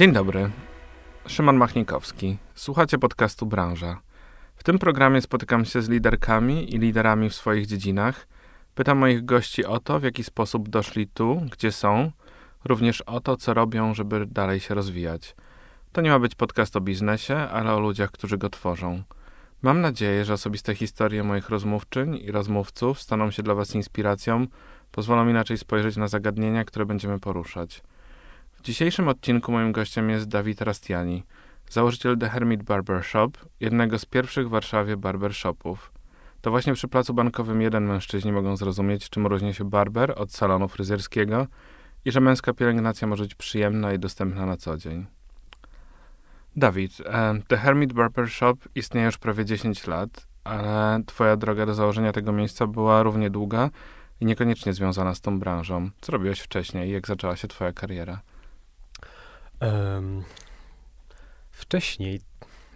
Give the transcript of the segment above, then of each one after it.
Dzień dobry. Szymon Machnikowski. Słuchacie podcastu Branża. W tym programie spotykam się z liderkami i liderami w swoich dziedzinach. Pytam moich gości o to, w jaki sposób doszli tu, gdzie są, również o to, co robią, żeby dalej się rozwijać. To nie ma być podcast o biznesie, ale o ludziach, którzy go tworzą. Mam nadzieję, że osobiste historie moich rozmówczyń i rozmówców staną się dla Was inspiracją, pozwolą inaczej spojrzeć na zagadnienia, które będziemy poruszać. W dzisiejszym odcinku moim gościem jest Dawid Rastiani, założyciel The Hermit Barbershop, jednego z pierwszych w Warszawie barbershopów. To właśnie przy placu bankowym jeden mężczyźni mogą zrozumieć, czym różni się barber od salonu fryzjerskiego i że męska pielęgnacja może być przyjemna i dostępna na co dzień. Dawid, e, The Hermit Barbershop istnieje już prawie 10 lat, ale twoja droga do założenia tego miejsca była równie długa i niekoniecznie związana z tą branżą. Co robiłeś wcześniej i jak zaczęła się twoja kariera? Um, wcześniej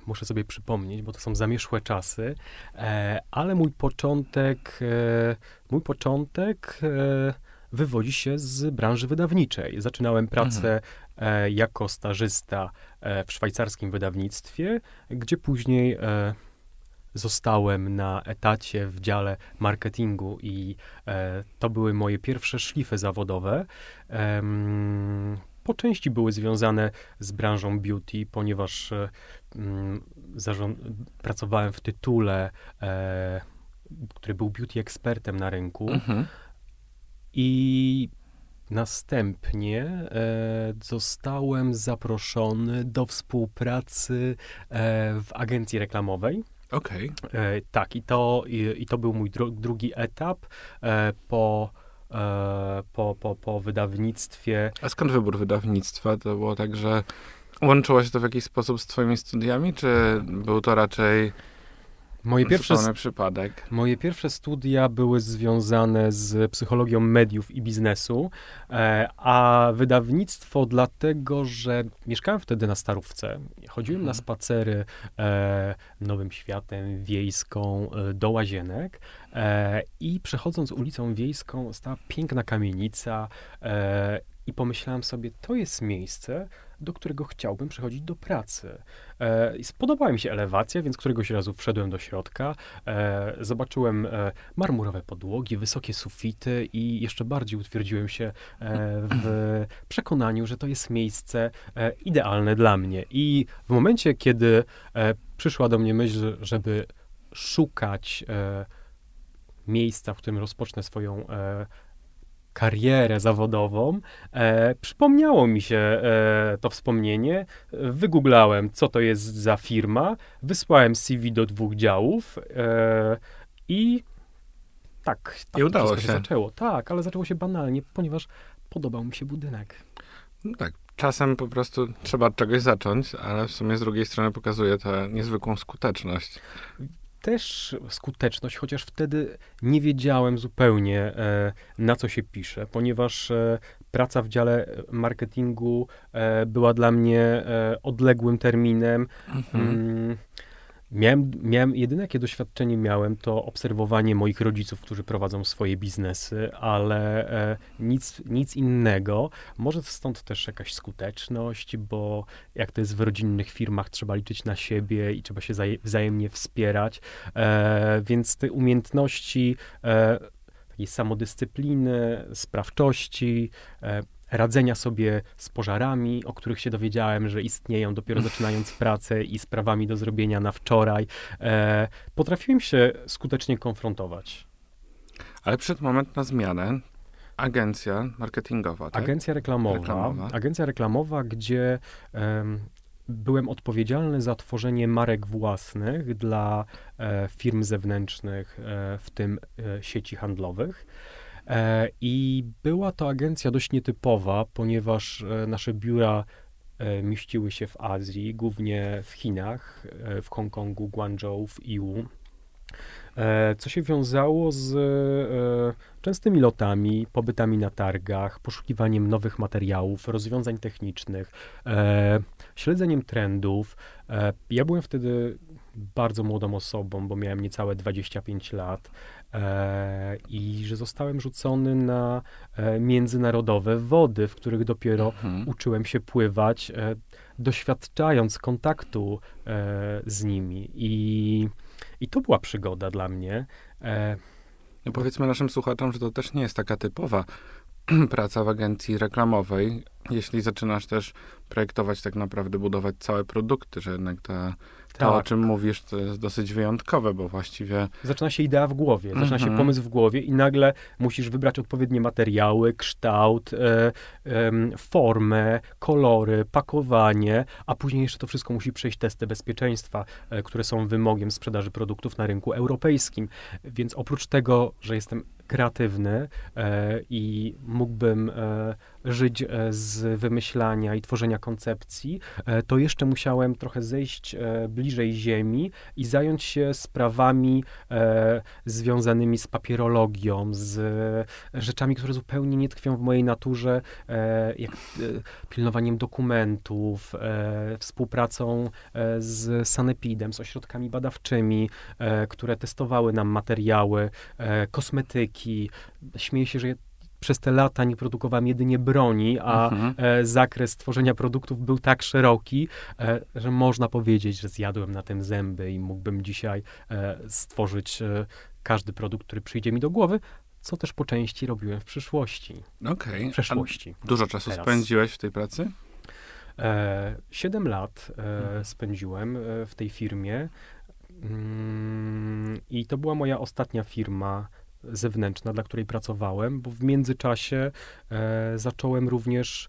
muszę sobie przypomnieć, bo to są zamieszłe czasy, e, ale mój początek, e, mój początek e, wywodzi się z branży wydawniczej. Zaczynałem pracę mhm. E, jako stażysta e, w szwajcarskim wydawnictwie, gdzie później e, zostałem na etacie w dziale marketingu i to były moje pierwsze szlify zawodowe po części były związane z branżą beauty, ponieważ e, mm, pracowałem w tytule, e, który był beauty ekspertem na rynku. Mhm. I Następnie e, zostałem zaproszony do współpracy e, w agencji reklamowej. Okej. Okay. Tak, i to, i, i, to był mój dru drugi etap. Po po, po, po wydawnictwie. A skąd wybór wydawnictwa? To było tak, że łączyło się to w jakiś sposób z twoimi studiami, czy był to raczej Moje pierwsze, przypadek. moje pierwsze studia były związane z psychologią mediów i biznesu, e, a wydawnictwo dlatego, że mieszkałem wtedy na Starówce. Chodziłem mhm. na spacery e, Nowym Światem, Wiejską, e, do Łazienek e, i przechodząc ulicą Wiejską stała piękna kamienica e, i pomyślałem sobie, to jest miejsce, do którego chciałbym przychodzić do pracy. E, spodobała mi się elewacja, więc któregoś razu wszedłem do środka, e, zobaczyłem e, marmurowe podłogi, wysokie sufity i jeszcze bardziej utwierdziłem się e, w przekonaniu, że to jest miejsce e, idealne dla mnie. I w momencie, kiedy e, przyszła do mnie myśl, żeby szukać miejsca, w którym rozpocznę swoją karierę zawodową, e, przypomniało mi się e, to wspomnienie. Wygooglałem, co to jest za firma, wysłałem CV do dwóch działów e, i tak, tak I udało się. zaczęło. Tak, ale zaczęło się banalnie, ponieważ podobał mi się budynek. No tak, czasem po prostu trzeba od czegoś zacząć, ale w sumie z drugiej strony pokazuje to niezwykłą skuteczność też skuteczność, chociaż wtedy nie wiedziałem zupełnie, e, na co się pisze, ponieważ e, praca w dziale marketingu e, była dla mnie odległym terminem. Mhm. Miałem, miałem, jedyne jakie doświadczenie miałem, to obserwowanie moich rodziców, którzy prowadzą swoje biznesy, ale e, nic, nic innego. Może stąd też jakaś skuteczność, bo jak to jest w rodzinnych firmach, trzeba liczyć na siebie i trzeba się wzajemnie wspierać, e, więc te umiejętności e, takiej samodyscypliny, sprawczości, e, radzenia sobie z pożarami, o których się dowiedziałem, że istnieją dopiero zaczynając pracę i sprawami do zrobienia na wczoraj. E, potrafiłem się skutecznie konfrontować. Ale przyszedł moment na zmianę. Agencja marketingowa, tak? Agencja reklamowa. reklamowa. Agencja reklamowa, gdzie um, byłem odpowiedzialny za tworzenie marek własnych dla e, firm zewnętrznych, e, w tym e, sieci handlowych. E, I była to agencja dość nietypowa, ponieważ e, nasze biura e, mieściły się w Azji, głównie w Chinach, w Hongkongu, Guangzhou, w Iwu co się wiązało z częstymi lotami, pobytami na targach, poszukiwaniem nowych materiałów, rozwiązań technicznych, śledzeniem trendów. Ja byłem wtedy bardzo młodą osobą, bo miałem niecałe 25 lat e, i że zostałem rzucony na e, międzynarodowe wody, w których dopiero Mhm. uczyłem się pływać, e, doświadczając kontaktu e, z nimi. I, I to była przygoda dla mnie. E, No powiedzmy naszym słuchaczom, że to też nie jest taka typowa praca w agencji reklamowej, jeśli zaczynasz też projektować tak naprawdę, budować całe produkty, że jednak ta, to, o tak. czym mówisz, to jest dosyć wyjątkowe, bo właściwie Zaczyna się idea w głowie, zaczyna się Mhm. pomysł w głowie i nagle musisz wybrać odpowiednie materiały, kształt, e, em, formę, kolory, pakowanie, a później jeszcze to wszystko musi przejść testy bezpieczeństwa, e, które są wymogiem sprzedaży produktów na rynku europejskim. Więc oprócz tego, że jestem kreatywny e, i mógłbym e, żyć e, z wymyślania i tworzenia koncepcji, to jeszcze musiałem trochę zejść bliżej ziemi i zająć się sprawami związanymi z papierologią, z rzeczami, które zupełnie nie tkwią w mojej naturze, jak pilnowaniem dokumentów, współpracą z Sanepidem, z ośrodkami badawczymi, które testowały nam materiały, e, kosmetyki. Śmieję się, że przez te lata nie produkowałem jedynie broni, a Mhm. e, zakres tworzenia produktów był tak szeroki, e, że można powiedzieć, że zjadłem na tym zęby i mógłbym dzisiaj e, stworzyć każdy produkt, który przyjdzie mi do głowy, co też po części robiłem w przyszłości, okej. w przeszłości. A Dużo czasu Teraz. spędziłeś w tej pracy? E, Siedem lat e, Mhm. spędziłem w tej firmie mm, i to była moja ostatnia firma zewnętrzna, dla której pracowałem, bo w międzyczasie e, zacząłem również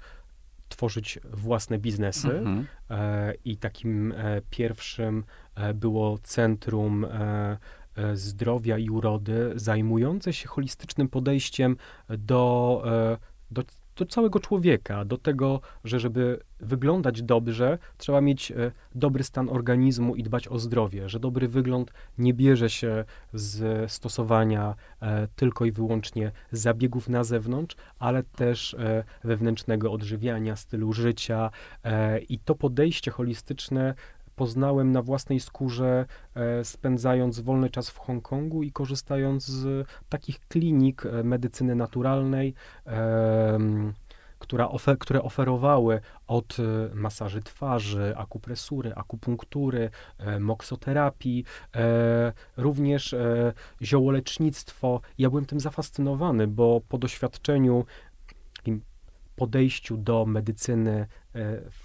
tworzyć własne biznesy. Mhm. E, I takim e, pierwszym e, było Centrum e, e, Zdrowia i Urody, zajmujące się holistycznym podejściem do, do, do całego człowieka, do tego, że żeby wyglądać dobrze, trzeba mieć e, dobry stan organizmu i dbać o zdrowie, że dobry wygląd nie bierze się z stosowania e, tylko i wyłącznie zabiegów na zewnątrz, ale też e, wewnętrznego odżywiania, stylu życia, I to podejście holistyczne poznałem na własnej skórze, e, spędzając wolny czas w Hongkongu i korzystając z takich klinik e, medycyny naturalnej, która ofe, które oferowały od e, masaży twarzy, akupresury, akupunktury, moksoterapii, również ziołolecznictwo. Ja byłem tym zafascynowany, bo po doświadczeniu, podejściu do medycyny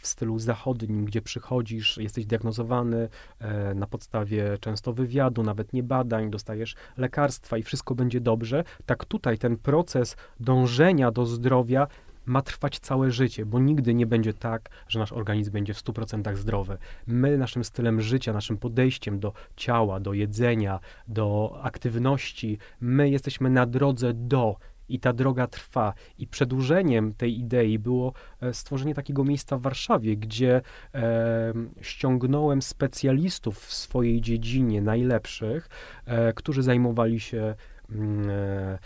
w stylu zachodnim, gdzie przychodzisz, jesteś diagnozowany e, na podstawie często wywiadu, nawet nie badań, dostajesz lekarstwa i wszystko będzie dobrze, tak tutaj ten proces dążenia do zdrowia ma trwać całe życie, bo nigdy nie będzie tak, że nasz organizm będzie w 100% zdrowy. My naszym stylem życia, naszym podejściem do ciała, do jedzenia, do aktywności, my jesteśmy na drodze do i ta droga trwa. I przedłużeniem tej idei było e, stworzenie takiego miejsca w Warszawie, gdzie e, ściągnąłem specjalistów w swojej dziedzinie, najlepszych, e, którzy zajmowali się mm, e,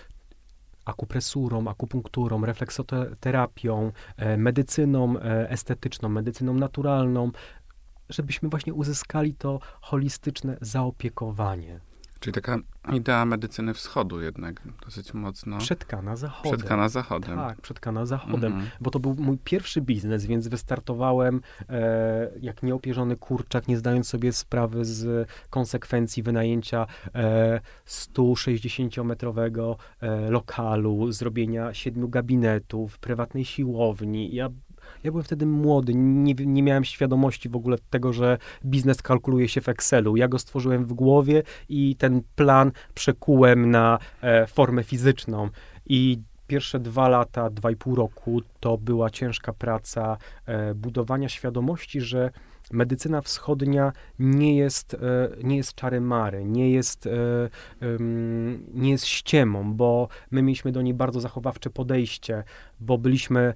akupresurą, akupunkturą, refleksoterapią, e, medycyną e, estetyczną, medycyną naturalną, żebyśmy właśnie uzyskali to holistyczne zaopiekowanie. Czyli taka idea medycyny wschodu jednak dosyć mocno Przetkana zachodem. przetkana zachodem. Tak, przetkana zachodem. Mhm. bo to był mój pierwszy biznes, więc wystartowałem e, jak nieopierzony kurczak, nie zdając sobie sprawy z konsekwencji wynajęcia e, 160-metrowego e, lokalu, zrobienia siedmiu gabinetów, prywatnej siłowni. Ja ja byłem wtedy młody, nie, nie miałem świadomości w ogóle tego, że biznes kalkuluje się w Excelu. Ja go stworzyłem w głowie i ten plan przekułem na e, formę fizyczną. I pierwsze dwa lata, dwa i pół roku to była ciężka praca e, budowania świadomości, że medycyna wschodnia nie jest, e, nie jest czary-mary, nie jest, e, nie jest ściemą, bo my mieliśmy do niej bardzo zachowawcze podejście, bo byliśmy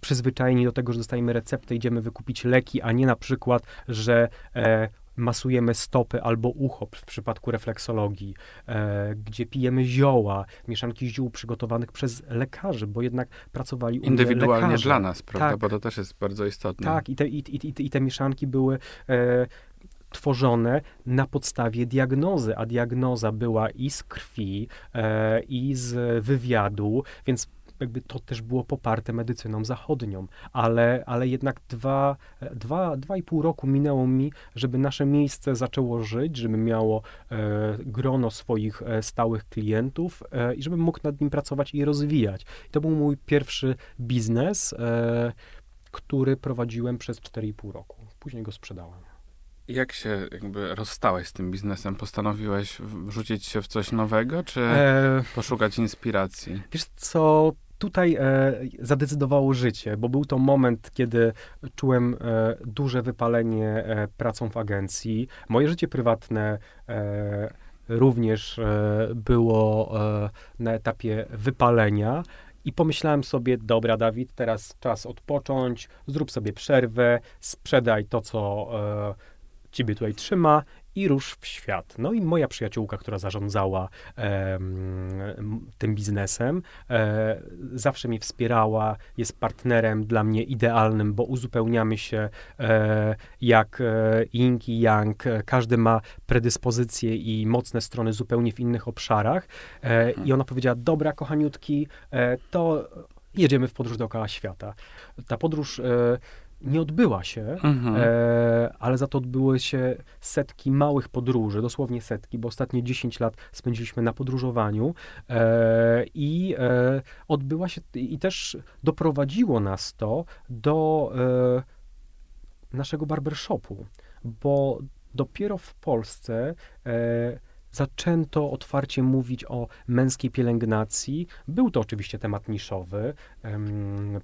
przyzwyczajeni do tego, że dostajemy receptę, idziemy wykupić leki, a nie na przykład, że e, masujemy stopy albo ucho w przypadku refleksologii, e, gdzie pijemy zioła, mieszanki ziół przygotowanych przez lekarzy, bo jednak pracowali u Indywidualnie lekarze. dla nas, prawda? Tak. Bo to też jest bardzo istotne. Tak, i te, i, i, i te mieszanki były e, tworzone na podstawie diagnozy, a diagnoza była i z krwi, e, i z wywiadu, więc jakby to też było poparte medycyną zachodnią, ale, ale jednak dwa, dwa, dwa i pół roku minęło mi, żeby nasze miejsce zaczęło żyć, żeby miało e, grono swoich e, stałych klientów e, i żebym mógł nad nim pracować i rozwijać. I to był mój pierwszy biznes, e, który prowadziłem przez 4,5 roku. Później go sprzedałem. Jak się jakby rozstałeś z tym biznesem? Postanowiłeś wrzucić się w coś nowego, czy E, poszukać inspiracji? Wiesz co, tutaj e, zadecydowało życie, bo był to moment, kiedy czułem e, duże wypalenie e, pracą w agencji. Moje życie prywatne e, również e, było e, na etapie wypalenia. I pomyślałem sobie, dobra, Dawid, teraz czas odpocząć, zrób sobie przerwę, sprzedaj to, co ciebie tutaj trzyma i rusz w świat. No i moja przyjaciółka, która zarządzała em, tym biznesem, e, zawsze mnie wspierała, jest partnerem dla mnie idealnym, bo uzupełniamy się e, jak e, yin i yang. E, Każdy ma predyspozycje i mocne strony zupełnie w innych obszarach. E, I ona powiedziała, dobra, kochaniutki, e, to jedziemy w podróż dookoła świata. Ta podróż e, nie odbyła się, Mhm. E, ale za to odbyły się setki małych podróży, dosłownie setki, bo ostatnie 10 lat spędziliśmy na podróżowaniu e, i e, odbyła się i też doprowadziło nas to do e, naszego barbershopu, bo dopiero w Polsce e, zaczęto otwarcie mówić o męskiej pielęgnacji. Był to oczywiście temat niszowy.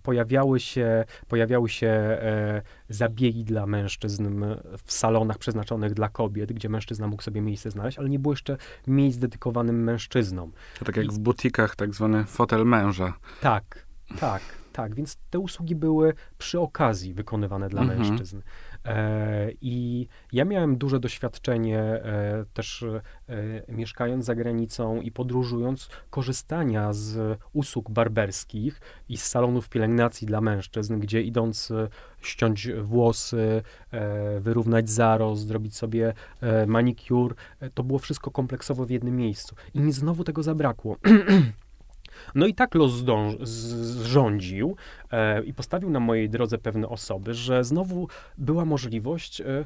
Pojawiały się, pojawiały się e, zabiegi dla mężczyzn w salonach przeznaczonych dla kobiet, gdzie mężczyzna mógł sobie miejsce znaleźć, ale nie było jeszcze miejsc dedykowanym mężczyznom. To tak jak w butikach, tak zwany fotel męża. Tak, tak, tak. Więc te usługi były przy okazji wykonywane dla Mhm. mężczyzn. E, I ja miałem duże doświadczenie e, też e, mieszkając za granicą i podróżując, korzystania z usług barberskich i z salonów pielęgnacji dla mężczyzn, gdzie idąc ściąć włosy, wyrównać zarost, zrobić sobie manicure, e, to było wszystko kompleksowo w jednym miejscu. I mi znowu tego zabrakło. No i tak los zdąż- zrządził e, i postawił na mojej drodze pewne osoby, że znowu była możliwość e,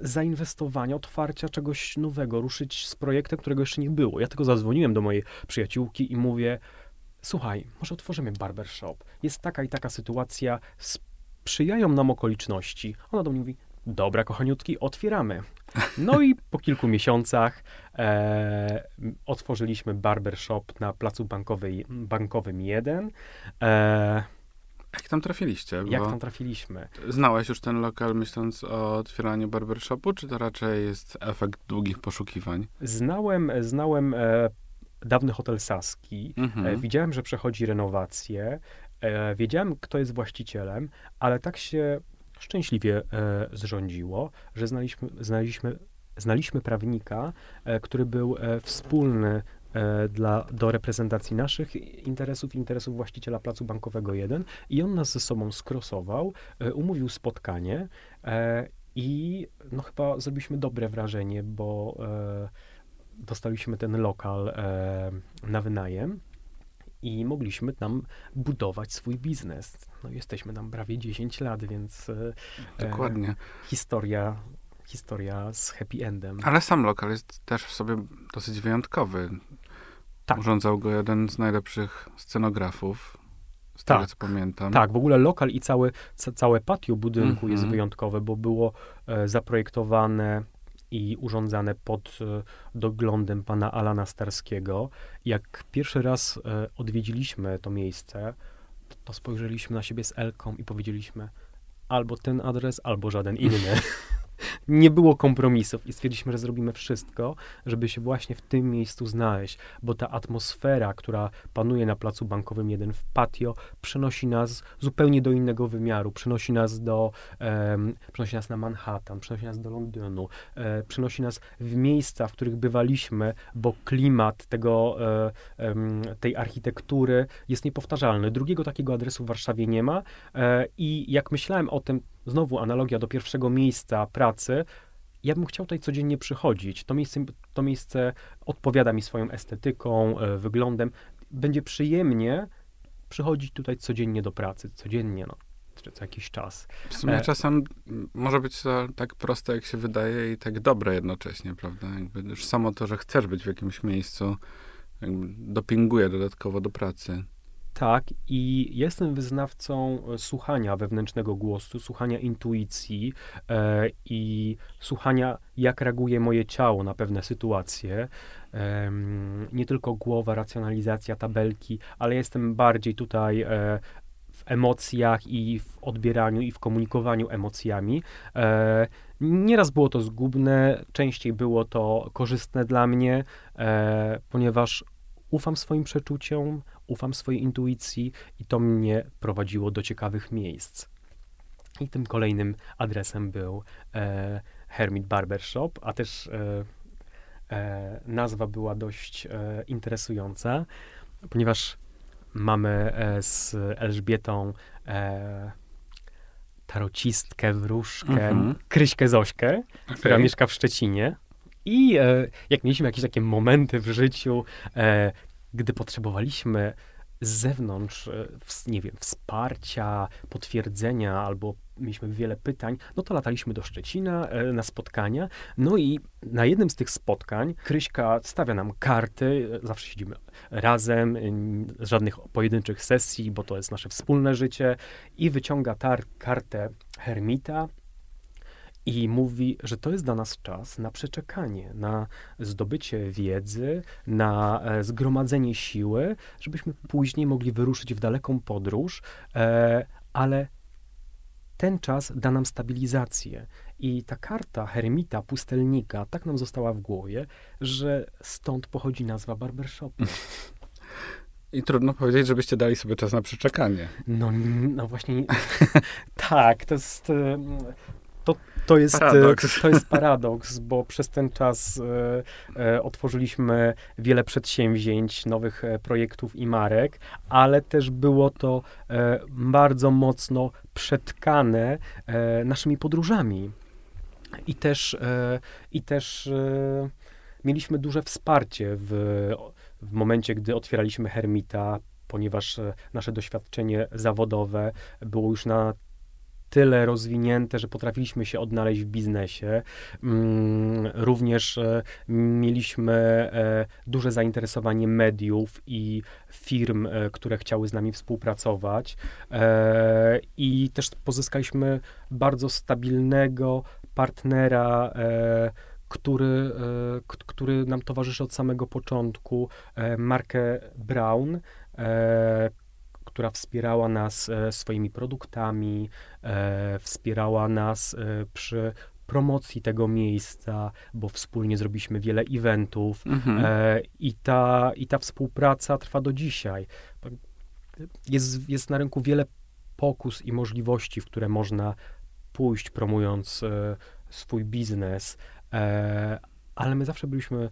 zainwestowania, otwarcia czegoś nowego, ruszyć z projektem, którego jeszcze nie było. Ja tylko zadzwoniłem do mojej przyjaciółki i mówię, słuchaj, może otworzymy barbershop. Jest taka i taka sytuacja, sprzyjają nam okoliczności. Ona do mnie mówi, dobra kochaniutki, otwieramy. No i po kilku miesiącach e, otworzyliśmy barbershop na placu bankowej, bankowym 1. E, Jak tam trafiliście? jak tam trafiliśmy? Znałeś już ten lokal myśląc o otwieraniu barbershopu, czy to raczej jest efekt długich poszukiwań? Znałem, znałem e, dawny hotel Saski. Mhm. E, widziałem, że przechodzi renowację. E, wiedziałem, kto jest właścicielem, ale tak się szczęśliwie e, zrządziło, że znaliśmy, znaliśmy, znaliśmy prawnika, e, który był e, wspólny dla, do reprezentacji naszych interesów interesów właściciela placu bankowego 1 i on nas ze sobą skrosował, umówił spotkanie i no chyba zrobiliśmy dobre wrażenie, bo dostaliśmy ten lokal na wynajem i mogliśmy tam budować swój biznes. No jesteśmy tam prawie 10 lat, więc e, Dokładnie. historia, historia z happy endem. Ale sam lokal jest też w sobie dosyć wyjątkowy. Tak. Urządzał go jeden z najlepszych scenografów, z Tak. tego co pamiętam. Tak, w ogóle lokal i cały, ca, całe patio budynku jest Mhm. wyjątkowe, bo było e, zaprojektowane i urządzane pod e, doglądem pana Alana Starskiego. Jak pierwszy raz e, odwiedziliśmy to miejsce, to, to spojrzeliśmy na siebie z Elką i powiedzieliśmy albo ten adres, albo żaden inny. Nie było kompromisów i stwierdziliśmy, że zrobimy wszystko, żeby się właśnie w tym miejscu znaleźć, bo ta atmosfera, która panuje na placu bankowym 1 w patio, przenosi nas zupełnie do innego wymiaru, przenosi nas do, em, przenosi nas na Manhattan, przenosi nas do Londynu, e, przenosi nas w miejsca, w których bywaliśmy, bo klimat tego, e, em, tej architektury jest niepowtarzalny. Drugiego takiego adresu w Warszawie nie ma e, i jak myślałem o tym, znowu analogia do pierwszego miejsca pracy, ja bym chciał tutaj codziennie przychodzić. To miejsce, to miejsce odpowiada mi swoją estetyką, e, wyglądem. Będzie przyjemnie przychodzić tutaj codziennie do pracy, codziennie, no, co jakiś czas. W sumie e... czasem może być to tak proste, jak się wydaje i tak dobre jednocześnie, prawda? Jakby już samo to, że chcesz być w jakimś miejscu, dopinguje dodatkowo do pracy. Tak, i jestem wyznawcą e, słuchania wewnętrznego głosu, słuchania intuicji e, i słuchania, jak reaguje moje ciało na pewne sytuacje. E, nie tylko głowa, racjonalizacja, tabelki, ale jestem bardziej tutaj e, w emocjach i w odbieraniu i w komunikowaniu emocjami. E, nieraz było to zgubne, częściej było to korzystne dla mnie, e, ponieważ ufam swoim przeczuciom, ufam swojej intuicji i to mnie prowadziło do ciekawych miejsc. I tym kolejnym adresem był e, Hermit Barbershop, a też e, e, nazwa była dość e, interesująca, ponieważ mamy e, z Elżbietą e, tarocistkę, wróżkę, mhm. Kryśkę Zośkę, okay. która mieszka w Szczecinie. I e, jak mieliśmy jakieś takie momenty w życiu, e, gdy potrzebowaliśmy z zewnątrz, e, nie wiem, wsparcia, potwierdzenia albo mieliśmy wiele pytań, no to lataliśmy do Szczecina e, na spotkania. No i na jednym z tych spotkań Kryśka stawia nam karty, e, zawsze siedzimy razem, żadnych pojedynczych sesji, bo to jest nasze wspólne życie i wyciąga tar kartę Hermita, i mówi, że to jest dla nas czas na przeczekanie, na zdobycie wiedzy, na e, zgromadzenie siły, żebyśmy później mogli wyruszyć w daleką podróż, e, ale ten czas da nam stabilizację. I ta karta hermita, pustelnika, tak nam została w głowie, że stąd pochodzi nazwa barbershopu. I trudno powiedzieć, żebyście dali sobie czas na przeczekanie. No, no właśnie, tak, to jest, e, to, jest, paradoks. to jest paradoks, bo przez ten czas e, e, otworzyliśmy wiele przedsięwzięć, nowych e, projektów i marek, ale też było to e, bardzo mocno przetkane e, naszymi podróżami. I też, e, i też mieliśmy duże wsparcie w, w momencie, gdy otwieraliśmy Hermita, ponieważ nasze doświadczenie zawodowe było już na tyle rozwinięte, że potrafiliśmy się odnaleźć w biznesie. Mm, również e, mieliśmy e, duże zainteresowanie mediów i firm, e, które chciały z nami współpracować. I też pozyskaliśmy bardzo stabilnego partnera który, który nam towarzyszy od samego początku, markę Brown, która wspierała nas e, swoimi produktami, e, wspierała nas e, przy promocji tego miejsca, bo wspólnie zrobiliśmy wiele eventów mhm. i, ta, i ta współpraca trwa do dzisiaj. Jest, jest na rynku wiele pokus i możliwości, w które można pójść promując swój biznes, ale my zawsze byliśmy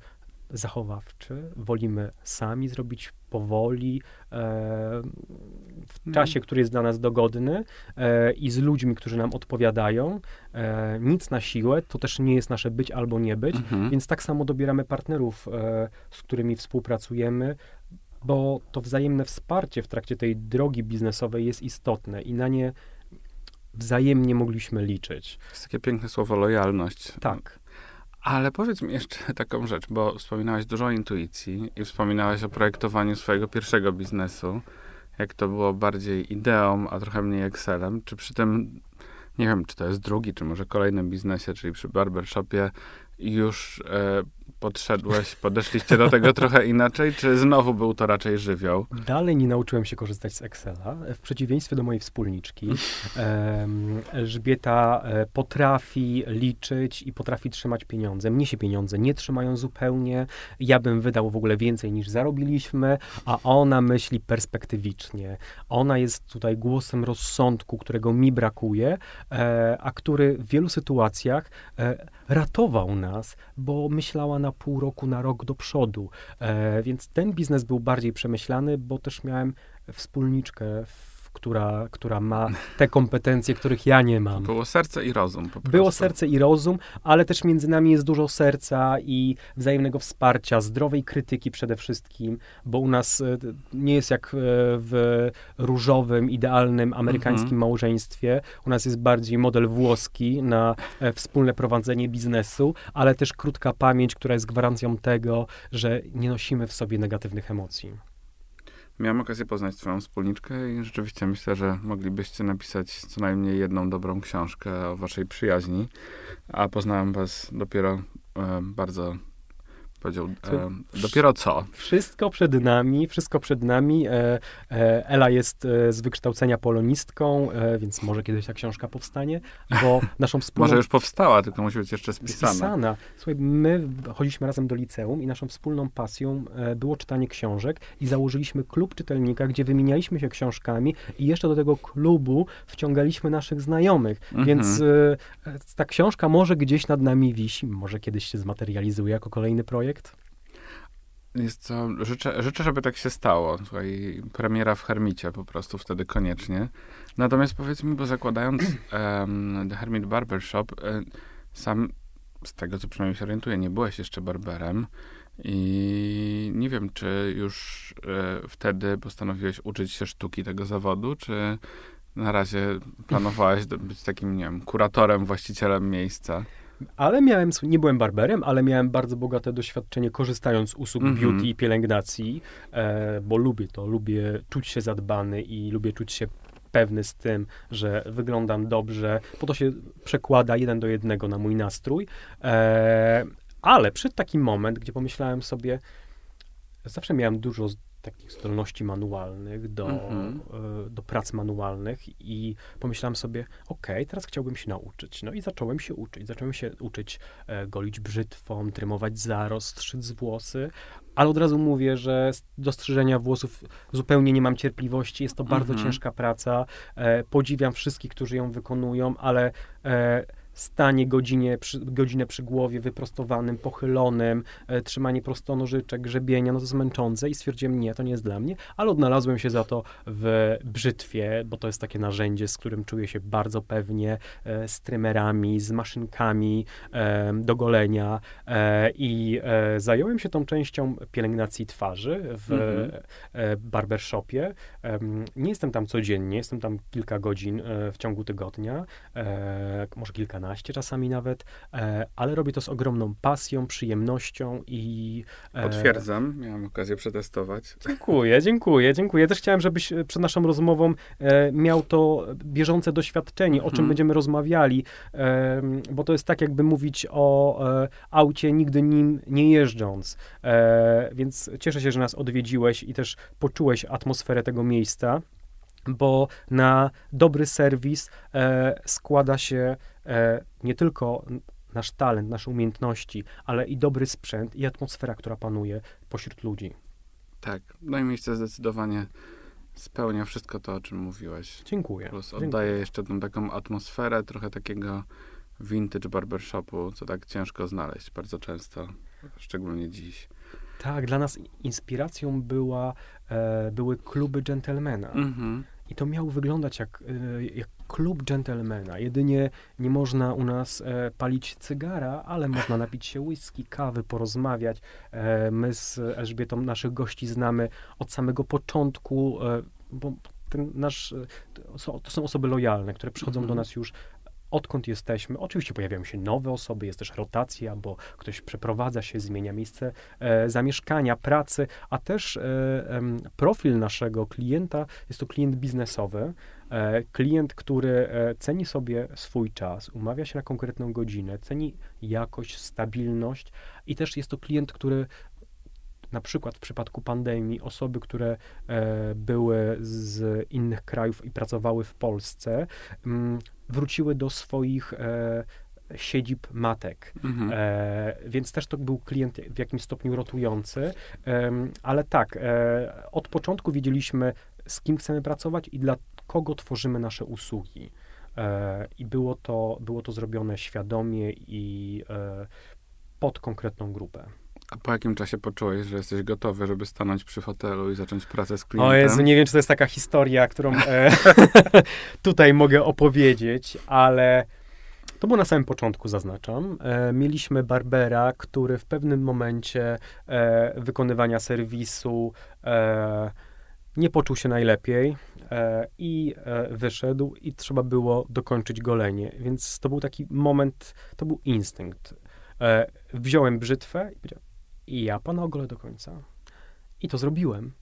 zachowawczy, wolimy sami zrobić powoli, e, w mhm. czasie, który jest dla nas dogodny e, i z ludźmi, którzy nam odpowiadają. E, nic na siłę, to też nie jest nasze być albo nie być, mhm. więc tak samo dobieramy partnerów, z którymi współpracujemy, bo to wzajemne wsparcie w trakcie tej drogi biznesowej jest istotne i na nie wzajemnie mogliśmy liczyć. To jest takie piękne słowo lojalność. Tak. Ale powiedz mi jeszcze taką rzecz, bo wspominałeś dużo o intuicji i wspominałeś o projektowaniu swojego pierwszego biznesu, jak to było bardziej ideą, a trochę mniej Excelem. Czy przy tym, nie wiem, czy to jest drugi, czy może kolejnym biznesie, czyli przy barbershopie, już e, podszedłeś, podeszliście do tego trochę inaczej, czy znowu był to raczej żywioł? Dalej nie nauczyłem się korzystać z Excela, w przeciwieństwie do mojej wspólniczki. Elżbieta e, potrafi liczyć i potrafi trzymać pieniądze. Mnie się pieniądze nie trzymają zupełnie. Ja bym wydał w ogóle więcej niż zarobiliśmy, a ona myśli perspektywicznie. Ona jest tutaj głosem rozsądku, którego mi brakuje, e, a który w wielu sytuacjach e, ratował nas, bo myślała na pół roku, na rok do przodu. E, więc ten biznes był bardziej przemyślany, bo też miałem wspólniczkę, w która, która ma te kompetencje, których ja nie mam. Było serce i rozum po prostu. Było serce i rozum, ale też między nami jest dużo serca i wzajemnego wsparcia, zdrowej krytyki przede wszystkim, bo u nas e, nie jest jak e, w różowym, idealnym amerykańskim mhm. małżeństwie. U nas jest bardziej model włoski na e, wspólne prowadzenie biznesu, ale też krótka pamięć, która jest gwarancją tego, że nie nosimy w sobie negatywnych emocji. Miałem okazję poznać twoją wspólniczkę i rzeczywiście myślę, że moglibyście napisać co najmniej jedną dobrą książkę o waszej przyjaźni, a poznałem was dopiero e, bardzo Powiedział, e, dopiero co? Wszystko przed nami, wszystko przed nami. E, e, Ela jest e, z wykształcenia polonistką, e, więc może kiedyś ta książka powstanie, bo naszą wspólną... może już powstała, tylko musi być jeszcze spisana. Spisana. Słuchaj, my chodziliśmy razem do liceum i naszą wspólną pasją e, było czytanie książek i założyliśmy klub czytelnika, gdzie wymienialiśmy się książkami i jeszcze do tego klubu wciągaliśmy naszych znajomych, mhm. więc ta książka może gdzieś nad nami wisi, może kiedyś się zmaterializuje jako kolejny projekt, projekt? Jest co, życzę, życzę, żeby tak się stało. Słuchaj, premiera w Hermicie po prostu wtedy koniecznie. Natomiast powiedz mi, bo zakładając um, The Hermit Barbershop, um, sam z tego, co przynajmniej się orientuję, nie byłeś jeszcze barberem i nie wiem, czy już e, wtedy postanowiłeś uczyć się sztuki tego zawodu, czy na razie planowałeś być takim, nie wiem, kuratorem, właścicielem miejsca? Ale miałem, nie byłem barberem, ale miałem bardzo bogate doświadczenie korzystając z usług mm -hmm. beauty i pielęgnacji, e, bo lubię to, lubię czuć się zadbany i lubię czuć się pewny z tym, że wyglądam dobrze, bo to się przekłada jeden do jednego na mój nastrój. E, ale przyszedł taki moment, gdzie pomyślałem sobie, zawsze miałem dużo takich zdolności manualnych, do, mhm. e, do prac manualnych i pomyślałem sobie, ok, teraz chciałbym się nauczyć. No i zacząłem się uczyć. Zacząłem się uczyć e, golić brzytwą, trymować zarost, strzyc włosy, ale od razu mówię, że do strzyżenia włosów zupełnie nie mam cierpliwości. Jest to bardzo mhm. ciężka praca. E, podziwiam wszystkich, którzy ją wykonują, ale e, stanie godzinie, przy, godzinę przy głowie, wyprostowanym, pochylonym, e, trzymanie prostonożyczek, grzebienia, no to jest męczące i stwierdziłem, nie, to nie jest dla mnie, ale odnalazłem się za to w brzytwie, bo to jest takie narzędzie, z którym czuję się bardzo pewnie, e, z trymerami, z maszynkami e, do golenia e, i e, zająłem się tą częścią pielęgnacji twarzy w mhm. E, barbershopie. nie jestem tam codziennie, jestem tam kilka godzin w ciągu tygodnia, może kilkanaście czasami nawet, e, ale robię to z ogromną pasją, przyjemnością i... E, Potwierdzam, miałem okazję przetestować. Dziękuję, dziękuję, dziękuję. Też chciałem, żebyś e, przed naszą rozmową miał to bieżące doświadczenie, o czym mhm. będziemy rozmawiali, bo to jest tak, jakby mówić o aucie nigdy nim nie jeżdżąc. Więc cieszę się, że nas odwiedziłeś i też poczułeś atmosferę tego miejsca bo na dobry serwis e, składa się e, nie tylko nasz talent, nasze umiejętności, ale i dobry sprzęt i atmosfera, która panuje pośród ludzi. Tak, no i miejsce zdecydowanie spełnia wszystko to, o czym mówiłeś. Dziękuję. Plus oddaje Dziękuję. jeszcze tą taką atmosferę, trochę takiego vintage barbershopu, co tak ciężko znaleźć bardzo często, szczególnie dziś. Tak, dla nas inspiracją była, e, były kluby dżentelmena. Mm-hmm. I to miało wyglądać jak, e, jak klub dżentelmena. Jedynie nie można u nas e, palić cygara, ale można napić się whisky, kawy, porozmawiać. E, my z Elżbietą naszych gości znamy od samego początku, e, bo ten nasz, to są osoby lojalne, które przychodzą do mhm. nas już odkąd jesteśmy. Oczywiście pojawiają się nowe osoby, jest też rotacja, bo ktoś przeprowadza się, zmienia miejsce e, zamieszkania, pracy, a też e, profil naszego klienta jest to klient biznesowy. E, klient, który e, ceni sobie swój czas, umawia się na konkretną godzinę, ceni jakość, stabilność i też jest to klient, który na przykład w przypadku pandemii osoby, które e, były z innych krajów i pracowały w Polsce, m, wróciły do swoich e, siedzib matek. Mhm. E, więc też to był klient w jakimś stopniu rotujący. E, ale tak, e, od początku wiedzieliśmy, z kim chcemy pracować i dla kogo tworzymy nasze usługi. E, I było to, było to zrobione świadomie i pod konkretną grupę. A po jakim czasie poczułeś, że jesteś gotowy, żeby stanąć przy fotelu i zacząć pracę z klientem? O Jezu, nie wiem, czy to jest taka historia, którą e, tutaj mogę opowiedzieć, ale to było na samym początku, zaznaczam. E, mieliśmy Barbera, który w pewnym momencie e, wykonywania serwisu e, nie poczuł się najlepiej e, i e, wyszedł i trzeba było dokończyć golenie. Więc to był taki moment, to był instynkt. Wziąłem brzytwę i powiedziałem, i ja pana ogolę do końca. I to zrobiłem.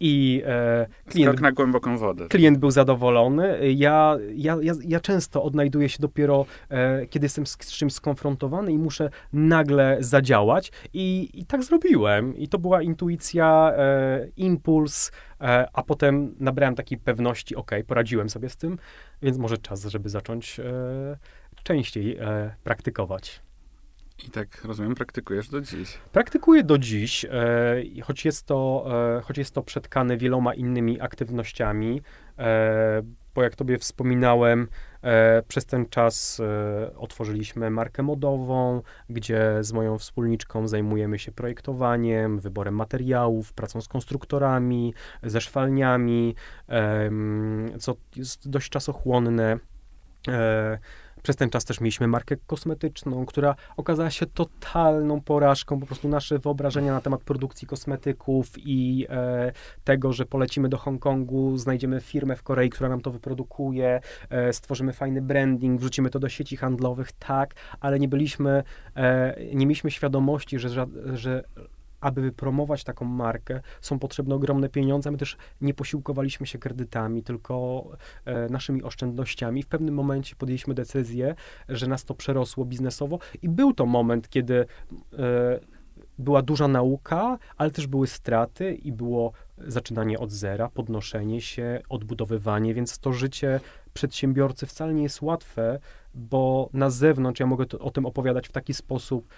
I e, klient, Skok na głęboką wodę. klient był zadowolony. Ja, ja, ja, ja często odnajduję się dopiero, e, kiedy jestem z, z czymś skonfrontowany i muszę nagle zadziałać. I, I tak zrobiłem. I to była intuicja, e, impuls, e, a potem nabrałem takiej pewności, ok, poradziłem sobie z tym, więc może czas, żeby zacząć e, częściej e, praktykować. I tak, rozumiem, praktykujesz do dziś. Praktykuję do dziś, e, choć, jest to, e, choć jest to przetkane wieloma innymi aktywnościami, e, bo jak tobie wspominałem, e, przez ten czas e, otworzyliśmy markę modową, gdzie z moją wspólniczką zajmujemy się projektowaniem, wyborem materiałów, pracą z konstruktorami, ze szwalniami, co jest dość czasochłonne. Przez ten czas też mieliśmy markę kosmetyczną, która okazała się totalną porażką. Po prostu nasze wyobrażenia na temat produkcji kosmetyków i e, tego, że polecimy do Hongkongu, znajdziemy firmę w Korei, która nam to wyprodukuje, e, stworzymy fajny branding, wrzucimy to do sieci handlowych, tak, ale nie byliśmy, e, nie mieliśmy świadomości, że, ża- że aby wypromować taką markę, są potrzebne ogromne pieniądze. My też nie posiłkowaliśmy się kredytami, tylko e, naszymi oszczędnościami. W pewnym momencie podjęliśmy decyzję, że nas to przerosło biznesowo i był to moment, kiedy e, była duża nauka, ale też były straty i było zaczynanie od zera, podnoszenie się, odbudowywanie, więc to życie przedsiębiorcy wcale nie jest łatwe, bo na zewnątrz ja mogę to, o tym opowiadać w taki sposób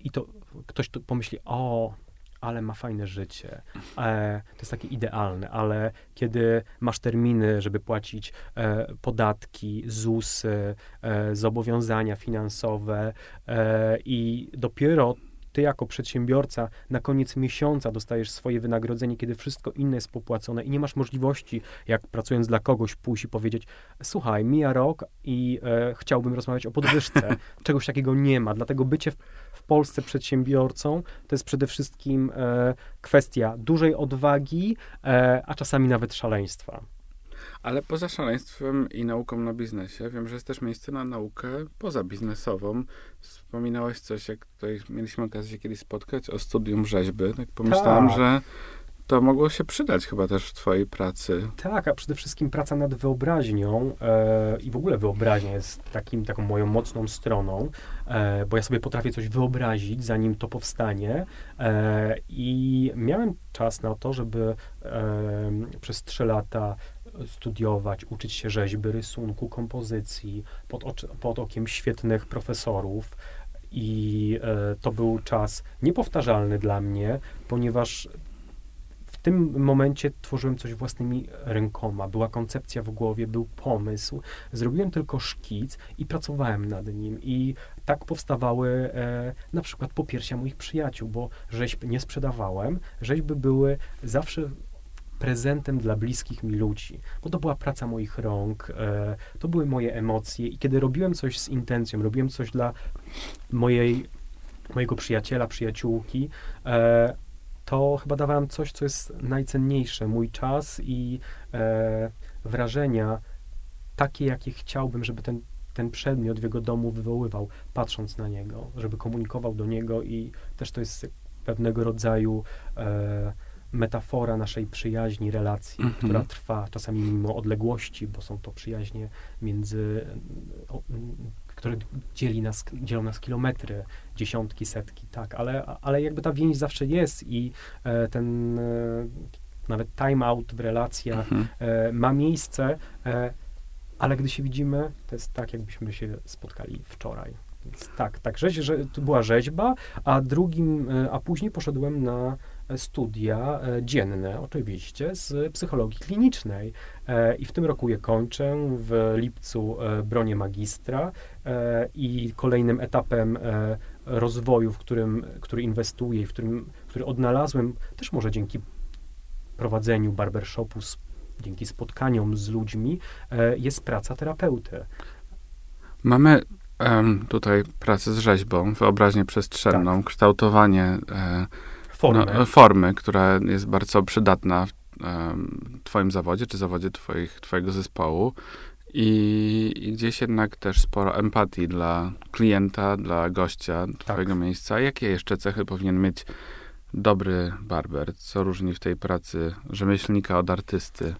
i to ktoś tu pomyśli, o, ale ma fajne życie. E, to jest takie idealne, ale kiedy masz terminy, żeby płacić e, podatki, ZUSy, e, zobowiązania finansowe e, i dopiero ty jako przedsiębiorca na koniec miesiąca dostajesz swoje wynagrodzenie, kiedy wszystko inne jest popłacone i nie masz możliwości, jak pracując dla kogoś, pójść i powiedzieć, słuchaj, mija rok i e, chciałbym rozmawiać o podwyżce. Czegoś takiego nie ma, dlatego bycie w, w Polsce przedsiębiorcą to jest przede wszystkim e, kwestia dużej odwagi, e, a czasami nawet szaleństwa. Ale poza szaleństwem i nauką na biznesie, wiem, że jest też miejsce na naukę pozabiznesową. Wspominałeś coś, jak tutaj mieliśmy okazję się kiedyś spotkać, o studium rzeźby. Tak pomyślałem, Tak. że to mogło się przydać chyba też w twojej pracy. Tak, a przede wszystkim praca nad wyobraźnią e, i w ogóle wyobraźnia jest takim, taką moją mocną stroną, e, bo ja sobie potrafię coś wyobrazić, zanim to powstanie e, i miałem czas na to, żeby e, przez trzy lata studiować, uczyć się rzeźby, rysunku, kompozycji pod, oczy, pod okiem świetnych profesorów. I e, to był czas niepowtarzalny dla mnie, ponieważ tym momencie tworzyłem coś własnymi rękoma. Była koncepcja w głowie, był pomysł. Zrobiłem tylko szkic i pracowałem nad nim. I tak powstawały e, na przykład popiersia moich przyjaciół, bo rzeźb nie sprzedawałem. Rzeźby były zawsze prezentem dla bliskich mi ludzi, bo to była praca moich rąk, e, to były moje emocje i kiedy robiłem coś z intencją, robiłem coś dla mojej, mojego przyjaciela, przyjaciółki, e, to chyba dawałem coś, co jest najcenniejsze, mój czas i e, wrażenia takie, jakie chciałbym, żeby ten, ten przedmiot w jego domu wywoływał, patrząc na niego, żeby komunikował do niego i też to jest pewnego rodzaju e, metafora naszej przyjaźni, relacji, Mhm. która trwa czasami mimo odległości, bo są to przyjaźnie między, o, które dzieli nas, dzielą nas kilometry, dziesiątki, setki, tak, ale, ale jakby ta więź zawsze jest i e, ten e, nawet time out w relacjach Mhm. e, ma miejsce, e, ale gdy się widzimy, to jest tak, jakbyśmy się spotkali wczoraj. Więc tak, tak, rzeź, że, to była rzeźba, a drugim, e, a później poszedłem na studia dzienne, oczywiście, z psychologii klinicznej. I w tym roku je kończę. W lipcu bronię magistra i kolejnym etapem rozwoju, w którym, który inwestuję i w którym, który odnalazłem, też może dzięki prowadzeniu barbershopu, dzięki spotkaniom z ludźmi, jest praca terapeuty. Mamy tutaj pracę z rzeźbą, wyobraźnię przestrzenną, tak. kształtowanie e, formy. No, formy, która jest bardzo przydatna w twoim zawodzie, czy zawodzie twoich, twojego zespołu. I, I, gdzieś jednak też sporo empatii dla klienta, dla gościa twojego tak. miejsca. Jakie jeszcze cechy powinien mieć dobry barber? Co różni w tej pracy rzemieślnika od artysty?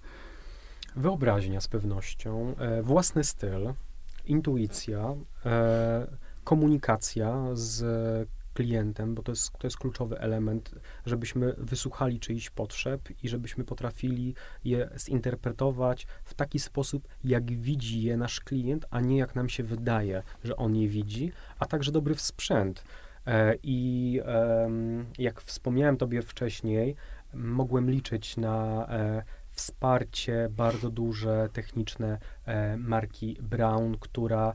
Wyobraźnia z pewnością, e, własny styl, intuicja, e, komunikacja z klientem, bo to jest, to jest kluczowy element, żebyśmy wysłuchali czyichś potrzeb i żebyśmy potrafili je zinterpretować w taki sposób, jak widzi je nasz klient, a nie jak nam się wydaje, że on je widzi, a także dobry sprzęt. E, I jak wspomniałem Tobie wcześniej, mogłem liczyć na e, wsparcie bardzo duże techniczne e, marki Brown, która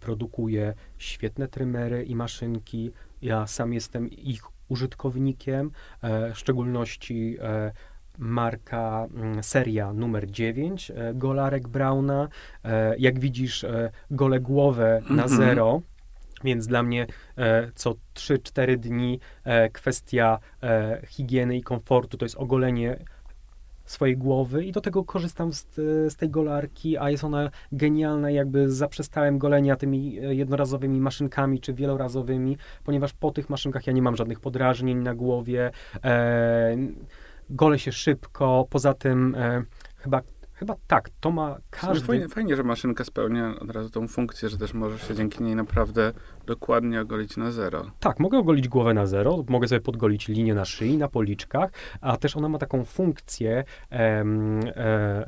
produkuje świetne trymery i maszynki. Ja sam jestem ich użytkownikiem, e, w szczególności marka, mm, seria numer 9, golarek Brauna. Jak widzisz, gole głowę na -hmm. zero. Więc dla mnie e, co 3-4 dni e, kwestia e, higieny i komfortu to jest ogolenie swojej głowy i do tego korzystam z, z tej golarki, a jest ona genialna, jakby zaprzestałem golenia tymi e, jednorazowymi maszynkami czy wielorazowymi, ponieważ po tych maszynkach ja nie mam żadnych podrażnień na głowie, e, gole się szybko, poza tym e, chyba Chyba tak, to ma każdy... Fajnie, fajnie, że maszynka spełnia od razu tą funkcję, że też możesz się dzięki niej naprawdę dokładnie ogolić na zero. Tak, mogę ogolić głowę na zero, mogę sobie podgolić linię na szyi, na policzkach, a też ona ma taką funkcję, e,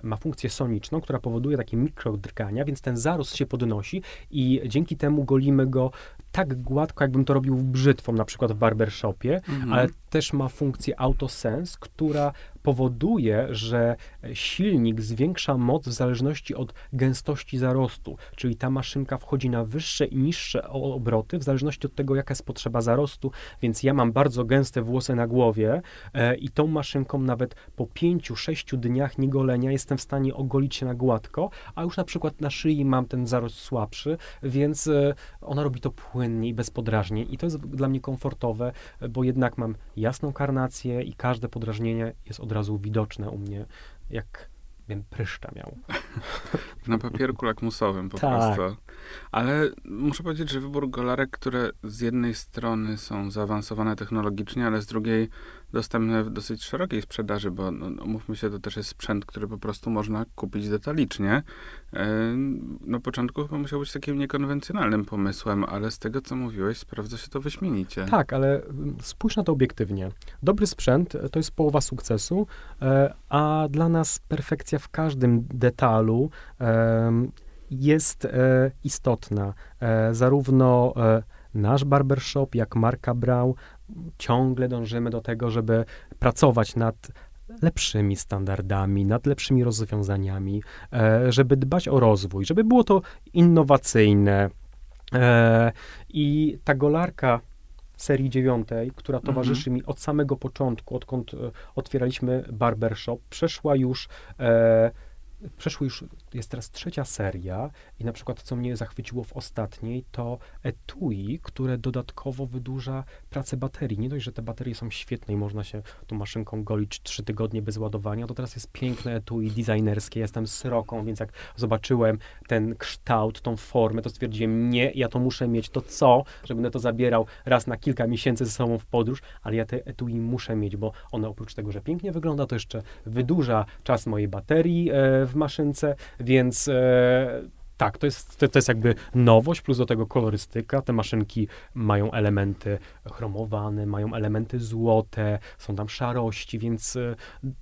ma funkcję soniczną, która powoduje takie mikrodrgania, więc ten zarost się podnosi i dzięki temu golimy go tak gładko, jakbym to robił brzytwą, na przykład w barbershopie, mhm. ale też ma funkcję autosense, która powoduje, że silnik zwiększa moc w zależności od gęstości zarostu, czyli ta maszynka wchodzi na wyższe i niższe obroty w zależności od tego, jaka jest potrzeba zarostu, więc ja mam bardzo gęste włosy na głowie e, i tą maszynką nawet po 5-6 dniach niegolenia jestem w stanie ogolić się na gładko, a już na przykład na szyi mam ten zarost słabszy, więc e, ona robi to płynnie i bez podrażnień. I to jest dla mnie komfortowe, bo jednak mam jasną karnację i każde podrażnienie jest od razu widoczne u mnie, jak bym pryszcza miał. Na papierku lakmusowym po tak. prostu. Ale muszę powiedzieć, że wybór golarek, które z jednej strony są zaawansowane technologicznie, ale z drugiej dostępne w dosyć szerokiej sprzedaży, bo no, no, się, to też jest sprzęt, który po prostu można kupić detalicznie. E, na początku chyba musiał być takim niekonwencjonalnym pomysłem, ale z tego, co mówiłeś, sprawdza się to wyśmienicie. Tak, ale mm, spójrz na to obiektywnie. Dobry sprzęt to jest połowa sukcesu, e, a dla nas perfekcja w każdym detalu jest e, istotna. Zarówno nasz barbershop, jak marka Brau, ciągle dążymy do tego, żeby pracować nad lepszymi standardami, nad lepszymi rozwiązaniami, e, żeby dbać o rozwój, żeby było to innowacyjne. E, I ta golarka serii dziewiątej, która mhm. towarzyszy mi od samego początku, odkąd e, otwieraliśmy barbershop, przeszła już przeszły już, jest teraz trzecia seria i na przykład co mnie zachwyciło w ostatniej, to etui, które dodatkowo wydłuża pracę baterii. Nie dość, że te baterie są świetne i można się tą maszynką golić trzy tygodnie bez ładowania, to teraz jest piękne etui designerskie, jestem sroką, więc jak zobaczyłem ten kształt, tą formę, to stwierdziłem, nie, ja to muszę mieć, to co, że będę to zabierał raz na kilka miesięcy ze sobą w podróż, ale ja te etui muszę mieć, bo one oprócz tego, że pięknie wygląda, to jeszcze wydłuża czas mojej baterii e, w maszynce, więc e, tak, to jest, to, to, jest jakby nowość, plus do tego kolorystyka. Te maszynki mają elementy chromowane, mają elementy złote, są tam szarości, więc e,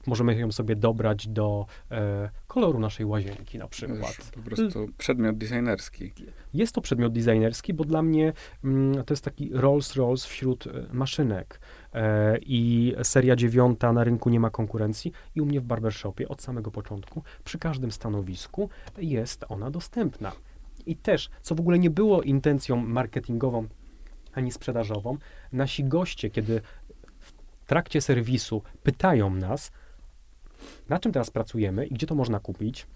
możemy ją sobie dobrać do e, koloru naszej łazienki na przykład. Po prostu przedmiot designerski. Jest to przedmiot designerski, bo dla mnie mm, to jest taki Rolls Royce wśród e, maszynek. E, i seria dziewiąta na rynku nie ma konkurencji i u mnie w barbershopie od samego początku przy każdym stanowisku jest ona dostępna. I też, co w ogóle nie było intencją marketingową ani sprzedażową, nasi goście, kiedy w trakcie serwisu pytają nas, na czym teraz pracujemy i gdzie to można kupić,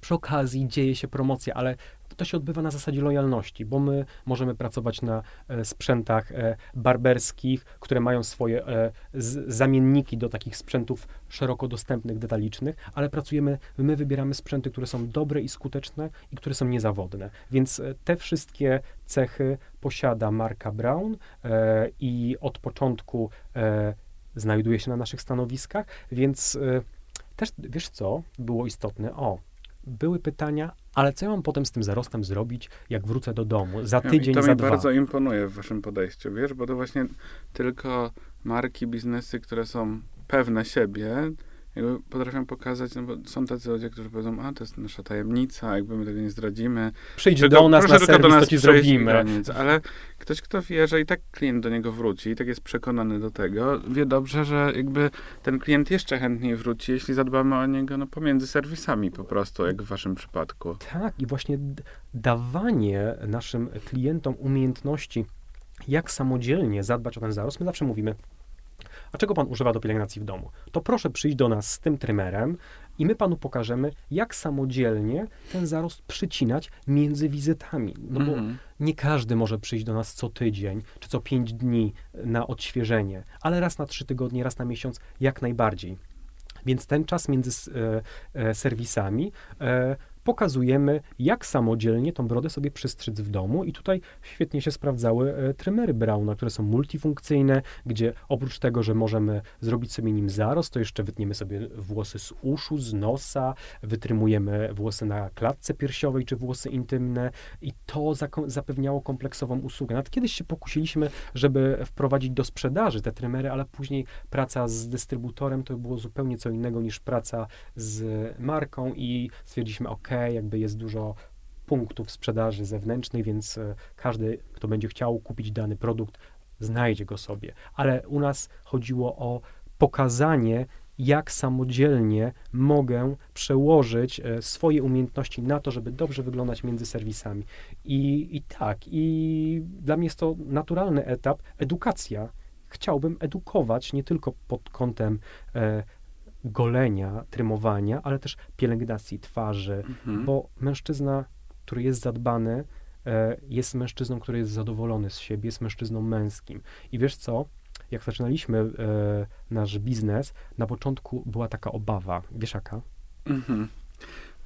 przy okazji dzieje się promocja, ale to się odbywa na zasadzie lojalności, bo my możemy pracować na e, sprzętach e, barberskich, które mają swoje e, zamienniki do takich sprzętów szeroko dostępnych, detalicznych, ale pracujemy, my wybieramy sprzęty, które są dobre i skuteczne i które są niezawodne. Więc te wszystkie cechy posiada marka Brown i od początku znajduje się na naszych stanowiskach, więc też, wiesz co, było istotne? O, były pytania, ale co ja mam potem z tym zarostem zrobić, jak wrócę do domu? Za tydzień, to za mi dwa. bardzo imponuje w waszym podejściu, wiesz, bo to właśnie tylko marki, biznesy, które są pewne siebie, jakby potrafią pokazać, no bo są tacy ludzie, którzy powiedzą, a to jest nasza tajemnica, jakby my tego nie zdradzimy. Przyjdź Tylko- do nas na serwis, do to nas ci przejść zrobimy. granic. Ale ktoś, kto wie, że i tak klient do niego wróci i tak jest przekonany do tego, wie dobrze, że jakby ten klient jeszcze chętniej wróci, jeśli zadbamy o niego no, pomiędzy serwisami po prostu, jak w waszym przypadku. Tak, i właśnie dawanie naszym klientom umiejętności, jak samodzielnie zadbać o ten zarost, my zawsze mówimy, a czego pan używa do pielęgnacji w domu? To proszę przyjść do nas z tym trymerem i my panu pokażemy, jak samodzielnie ten zarost przycinać między wizytami. No bo Mhm. nie każdy może przyjść do nas co tydzień czy co pięć dni na odświeżenie, ale raz na trzy tygodnie, raz na miesiąc jak najbardziej. Więc ten czas między e, e, serwisami e, pokazujemy, jak samodzielnie tą brodę sobie przystrzyc w domu i tutaj świetnie się sprawdzały e, trymery Brauna, które są multifunkcyjne, gdzie oprócz tego, że możemy zrobić sobie nim zarost, to jeszcze wytniemy sobie włosy z uszu, z nosa, wytrymujemy włosy na klatce piersiowej czy włosy intymne i to zapewniało kompleksową usługę. Nawet kiedyś się pokusiliśmy, żeby wprowadzić do sprzedaży te trymery, ale później praca z dystrybutorem to było zupełnie co innego niż praca z marką i stwierdziliśmy, ok, jakby jest dużo punktów sprzedaży zewnętrznej, więc e, każdy, kto będzie chciał kupić dany produkt, znajdzie go sobie. Ale u nas chodziło o pokazanie, jak samodzielnie mogę przełożyć e, swoje umiejętności na to, żeby dobrze wyglądać między serwisami. I, I tak, i dla mnie jest to naturalny etap, edukacja. Chciałbym edukować nie tylko pod kątem e, golenia, trymowania, ale też pielęgnacji twarzy, Mhm. bo mężczyzna, który jest zadbany, e, jest mężczyzną, który jest zadowolony z siebie, jest mężczyzną męskim. I wiesz co? Jak zaczynaliśmy e, nasz biznes, na początku była taka obawa. Wiesz jaka? Mhm.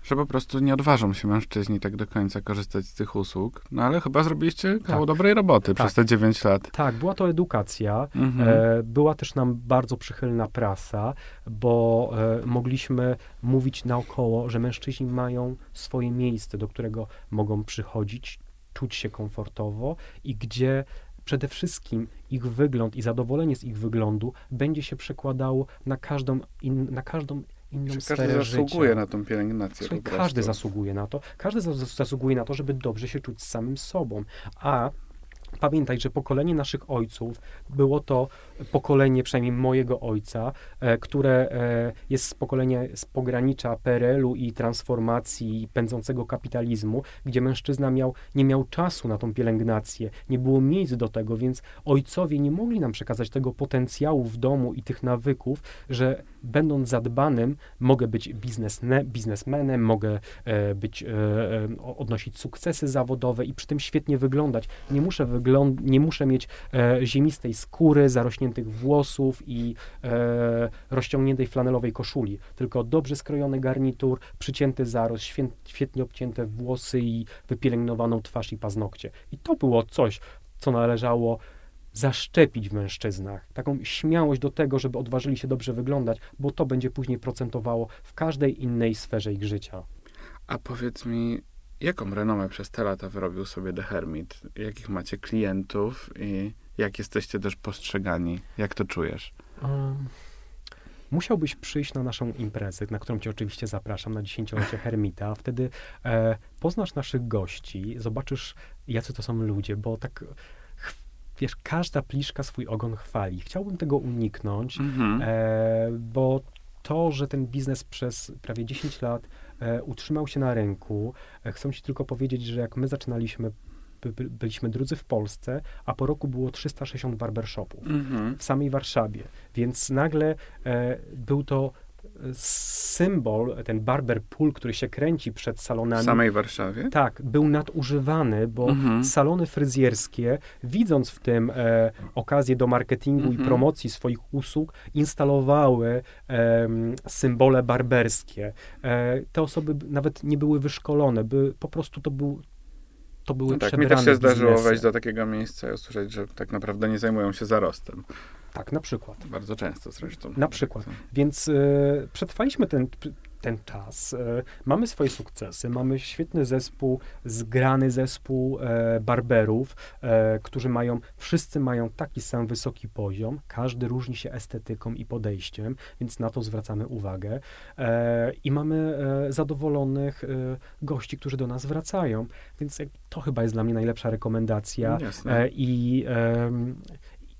Że po prostu nie odważą się mężczyźni tak do końca korzystać z tych usług. No ale chyba zrobiliście kawał Tak. dobrej roboty Tak. przez te 9 lat. Tak, była to edukacja. Mhm. E, była też nam bardzo przychylna prasa, bo e, mogliśmy mówić naokoło, że mężczyźni mają swoje miejsce, do którego mogą przychodzić, czuć się komfortowo i gdzie przede wszystkim ich wygląd i zadowolenie z ich wyglądu będzie się przekładało na każdą, in, na każdą inną Że sferę każdy zasługuje życia. na tą pielęgnację Słuchaj, każdy zasługuje na to. Każdy zas- zasługuje na to, żeby dobrze się czuć z samym sobą. A pamiętaj, że pokolenie naszych ojców było to pokolenie, przynajmniej mojego ojca, e, które e, jest z pokolenia z pogranicza PRL-u i transformacji pędzącego kapitalizmu, gdzie mężczyzna miał, nie miał czasu na tą pielęgnację, nie było miejsc do tego, więc ojcowie nie mogli nam przekazać tego potencjału w domu i tych nawyków, że będąc zadbanym, mogę być biznesne, biznesmenem, mogę e, być, odnosić sukcesy zawodowe i przy tym świetnie wyglądać. Nie muszę, wygląd- nie muszę mieć e, ziemistej skóry, zarośniętych włosów i e, rozciągniętej flanelowej koszuli, tylko dobrze skrojony garnitur, przycięty zarost, świę- świetnie obcięte włosy i wypielęgnowaną twarz i paznokcie. I to było coś, co należało zaszczepić w mężczyznach. Taką śmiałość do tego, żeby odważyli się dobrze wyglądać, bo to będzie później procentowało w każdej innej sferze ich życia. A powiedz mi, jaką renomę przez te lata wyrobił sobie The Hermit? Jakich macie klientów i jak jesteście też postrzegani? Jak to czujesz? Um, musiałbyś przyjść na naszą imprezę, na którą cię oczywiście zapraszam, na dziesięciolecie Hermita. Wtedy e, poznasz naszych gości, zobaczysz, jacy to są ludzie, bo tak wiesz, każda pliszka swój ogon chwali. Chciałbym tego uniknąć, Mhm. e, bo to, że ten biznes przez prawie 10 lat utrzymał się na rynku, e, chcę ci tylko powiedzieć, że jak my zaczynaliśmy, by, by, byliśmy drudzy w Polsce, a po roku było 360 barbershopów Mhm. w samej Warszawie, więc nagle e, był to e, symbol, ten barber pool, który się kręci przed W salonami, samej Warszawie? tak, był nadużywany, bo Mhm. salony fryzjerskie, widząc w tym e, okazję do marketingu i Mhm. promocji swoich usług, instalowały em, symbole barberskie. E, te osoby nawet nie były wyszkolone, by, po prostu to był to były No tak, mi też się zdarzyło biznesy. wejść do takiego miejsca i usłyszeć, że tak naprawdę nie zajmują się zarostem. Tak, na przykład. Bardzo często zresztą. Na przykład. Więc e, przetrwaliśmy ten, ten czas. E, mamy swoje sukcesy, mamy świetny zespół, zgrany zespół e, barberów, e, którzy mają, wszyscy mają taki sam wysoki poziom, każdy różni się estetyką i podejściem, więc na to zwracamy uwagę. I mamy zadowolonych gości, którzy do nas wracają, więc to chyba jest dla mnie najlepsza rekomendacja. Jasne. E, I,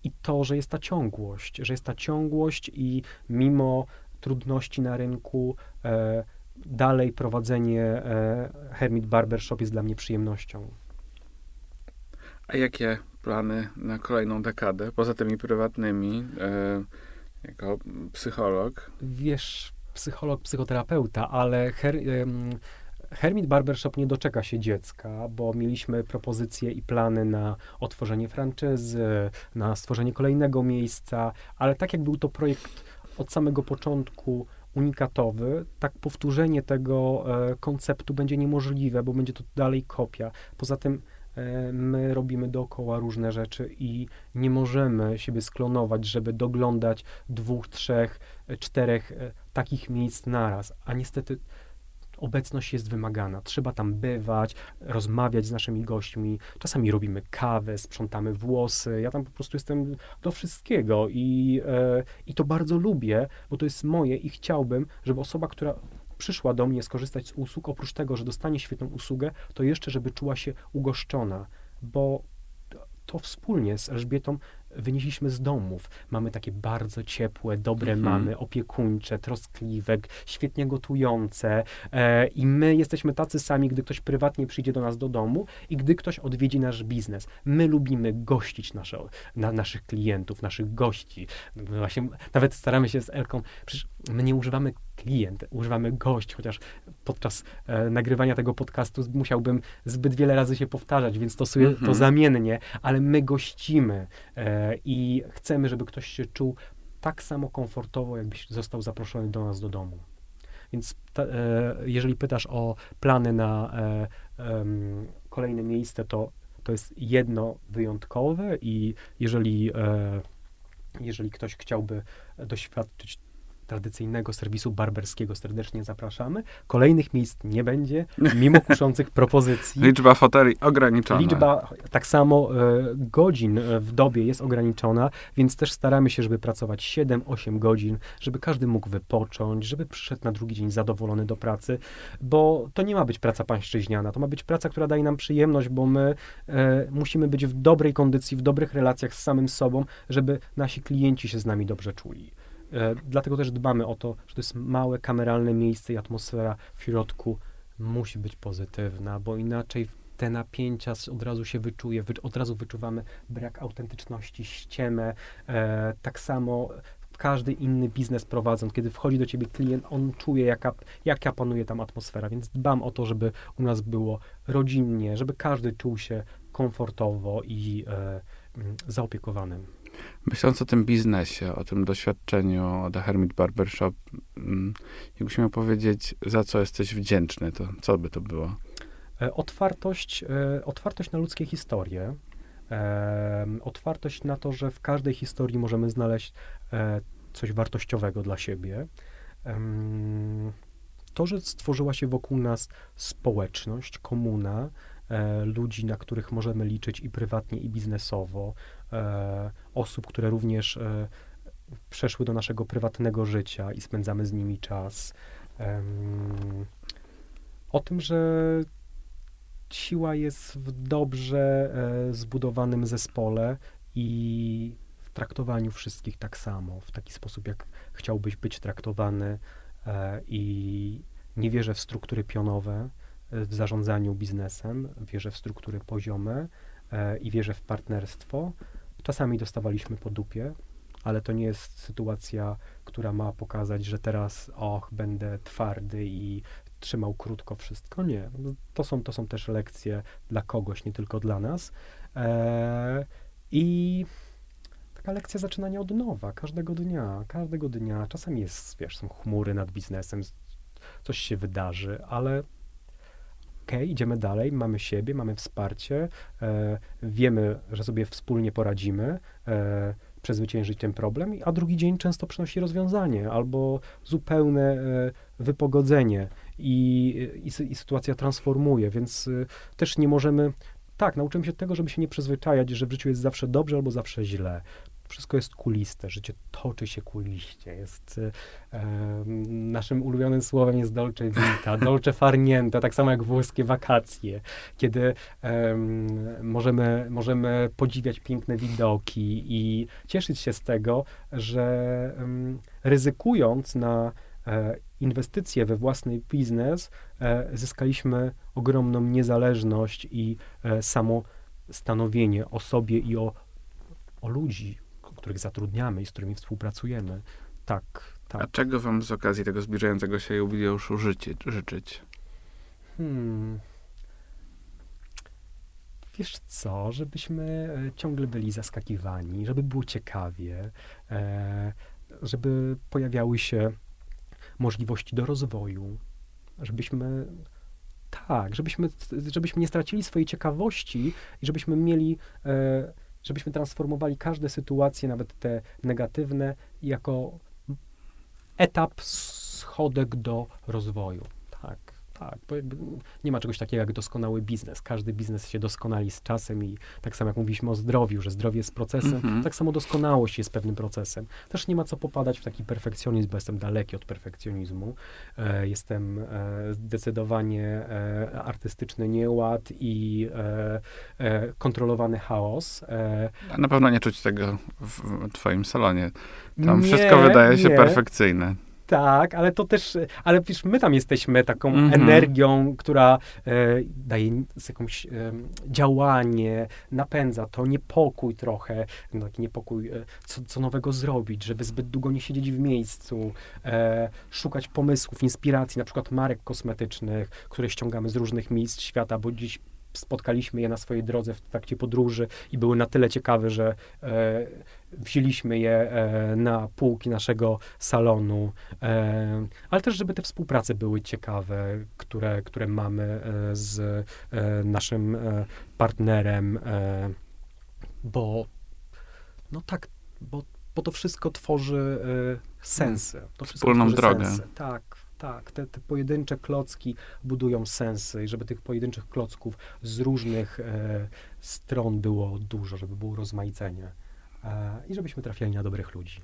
I to, że jest ta ciągłość, że jest ta ciągłość i mimo trudności na rynku, e, dalej prowadzenie e, Hermit Barbershop jest dla mnie przyjemnością. A jakie plany na kolejną dekadę, poza tymi prywatnymi, e, jako psycholog? Wiesz, psycholog, psychoterapeuta, ale her, Hermit Barbershop nie doczeka się dziecka, bo mieliśmy propozycje i plany na otworzenie franczyzy, na stworzenie kolejnego miejsca, ale tak jak był to projekt od samego początku unikatowy, tak powtórzenie tego e, konceptu będzie niemożliwe, bo będzie to dalej kopia. Poza tym e, my robimy dookoła różne rzeczy i nie możemy siebie sklonować, żeby doglądać dwóch, trzech, e, czterech e, takich miejsc naraz, a niestety obecność jest wymagana. Trzeba tam bywać, rozmawiać z naszymi gośćmi. Czasami robimy kawę, sprzątamy włosy. Ja tam po prostu jestem do wszystkiego i, e, i to bardzo lubię, bo to jest moje i chciałbym, żeby osoba, która przyszła do mnie skorzystać z usług, oprócz tego, że dostanie świetną usługę, to jeszcze, żeby czuła się ugoszczona, bo to- wspólnie z Elżbietą wynieśliśmy z domów. Mamy takie bardzo ciepłe, dobre Mhm. mamy, opiekuńcze, troskliwe, świetnie gotujące e, i my jesteśmy tacy sami, gdy ktoś prywatnie przyjdzie do nas do domu i gdy ktoś odwiedzi nasz biznes. My lubimy gościć nasze, na, naszych klientów, naszych gości. My Właśnie nawet staramy się z Elką, przecież my nie używamy klient, używamy gość, chociaż podczas e, nagrywania tego podcastu musiałbym zbyt wiele razy się powtarzać, więc stosuję to Mhm. zamiennie, ale my gościmy e, i chcemy, żeby ktoś się czuł tak samo komfortowo, jakbyś został zaproszony do nas do domu. Więc ta, e, jeżeli pytasz o plany na e, kolejne miejsce, to, to jest jedno wyjątkowe i jeżeli, e, jeżeli ktoś chciałby doświadczyć tradycyjnego serwisu barberskiego, serdecznie zapraszamy. Kolejnych miejsc nie będzie, mimo kuszących propozycji. Liczba foteli ograniczona. Liczba, tak samo e, godzin e, w dobie jest ograniczona, więc też staramy się, żeby pracować 7-8 godzin, żeby każdy mógł wypocząć, żeby przyszedł na drugi dzień zadowolony do pracy, bo to nie ma być praca pańszczyźniana, to ma być praca, która daje nam przyjemność, bo my e, musimy być w dobrej kondycji, w dobrych relacjach z samym sobą, żeby nasi klienci się z nami dobrze czuli. E, dlatego też dbamy o to, że to jest małe, kameralne miejsce i atmosfera w środku musi być pozytywna, bo inaczej te napięcia od razu się wyczuje, wy, od razu wyczuwamy brak autentyczności, ściemę. E, tak samo każdy inny biznes prowadząc, kiedy wchodzi do ciebie klient, on czuje, jaka, jaka panuje tam atmosfera, więc dbam o to, żeby u nas było rodzinnie, żeby każdy czuł się komfortowo i e, mm, zaopiekowanym. Myśląc o tym biznesie, o tym doświadczeniu The Hermit Barbershop, mm, jakbyś miał powiedzieć, za co jesteś wdzięczny, to co by to było? E, Otwartość, e, otwartość na ludzkie historie, e, otwartość na to, że w każdej historii możemy znaleźć coś wartościowego dla siebie. To, że stworzyła się wokół nas społeczność, komuna, ludzi, na których możemy liczyć i prywatnie, i biznesowo, e, osób, które również e, przeszły do naszego prywatnego życia i spędzamy z nimi czas. O tym, że siła jest w dobrze e, zbudowanym zespole i w traktowaniu wszystkich tak samo, w taki sposób, jak chciałbyś być traktowany e, i nie wierzę w struktury pionowe e, w zarządzaniu biznesem, wierzę w struktury poziome e, i wierzę w partnerstwo. Czasami dostawaliśmy po dupie, ale to nie jest sytuacja, która ma pokazać, że teraz och, będę twardy i trzymał krótko wszystko. Nie. To są, to są też lekcje dla kogoś, nie tylko dla nas. E, I taka lekcja zaczynania od nowa, każdego dnia, każdego dnia. Czasami jest, wiesz, są chmury nad biznesem, coś się wydarzy, ale okay, idziemy dalej, mamy siebie, mamy wsparcie, e, wiemy, że sobie wspólnie poradzimy, e, przezwyciężyć ten problem, a drugi dzień często przynosi rozwiązanie albo zupełne e, wypogodzenie i, i, i sytuacja transformuje, więc e, też nie możemy tak, nauczymy się tego, żeby się nie przyzwyczajać, że w życiu jest zawsze dobrze albo zawsze źle wszystko jest kuliste, życie toczy się kuliście, jest e, naszym ulubionym słowem jest dolce vita, dolce farniente, tak samo jak włoskie wakacje, kiedy e, możemy, możemy podziwiać piękne widoki i cieszyć się z tego, że e, ryzykując na e, inwestycje we własny biznes, e, zyskaliśmy ogromną niezależność i e, samo stanowienie o sobie i o, o ludzi, których zatrudniamy i z którymi współpracujemy. Tak, tak. A czego wam z okazji tego zbliżającego się jubileuszu życie, życzyć? Hmm. Wiesz co, żebyśmy e, ciągle byli zaskakiwani, żeby było ciekawie, e, żeby pojawiały się możliwości do rozwoju, żebyśmy tak, żebyśmy, żebyśmy nie stracili swojej ciekawości i żebyśmy mieli e, żebyśmy transformowali każde sytuacje, nawet te negatywne, jako etap, schodek do rozwoju. Tak, tak. Bo nie ma czegoś takiego jak doskonały biznes. Każdy biznes się doskonali z czasem i tak samo jak mówiliśmy o zdrowiu, że zdrowie jest procesem, -hmm. tak samo doskonałość jest pewnym procesem. Też nie ma co popadać w taki perfekcjonizm, bo jestem daleki od perfekcjonizmu. E, jestem e, zdecydowanie e, artystyczny nieład i e, e, kontrolowany chaos. E, na pewno nie czuć tego w twoim salonie. Tam nie, wszystko wydaje się nie. perfekcyjne. Tak, ale to też, ale wiesz, my tam jesteśmy taką mm -hmm. energią, która e, daje jakąś e, działanie, napędza to, niepokój trochę, no, taki niepokój, e, co, co nowego zrobić, żeby zbyt długo nie siedzieć w miejscu, e, szukać pomysłów, inspiracji, na przykład marek kosmetycznych, które ściągamy z różnych miejsc świata, bo dziś spotkaliśmy je na swojej drodze w trakcie podróży i były na tyle ciekawe, że e, wzięliśmy je e, na półki naszego salonu, e, ale też, żeby te współprace były ciekawe, które, które mamy e, z e, naszym e, partnerem, bo no tak, bo, bo to wszystko tworzy sensy. To Wspólną drogę. Sensy. Tak, tak, te, te, pojedyncze klocki budują sensy i żeby tych pojedynczych klocków z różnych e, stron było dużo, żeby było rozmaicenie e, i żebyśmy trafiali na dobrych ludzi.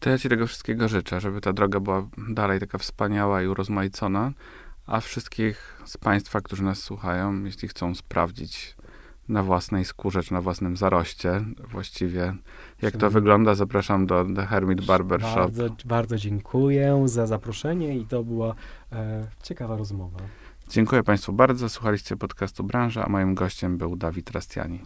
To ja ci tego wszystkiego życzę, żeby ta droga była dalej taka wspaniała i urozmaicona, a wszystkich z Państwa, którzy nas słuchają, jeśli chcą sprawdzić na własnej skórze, czy na własnym zaroście właściwie. Jak to wygląda, zapraszam do The Hermit Barber Shop. Bardzo, bardzo dziękuję za zaproszenie i to była e, ciekawa rozmowa. Dziękuję Państwu bardzo. Słuchaliście podcastu Branża, a moim gościem był Dawid Rastiani.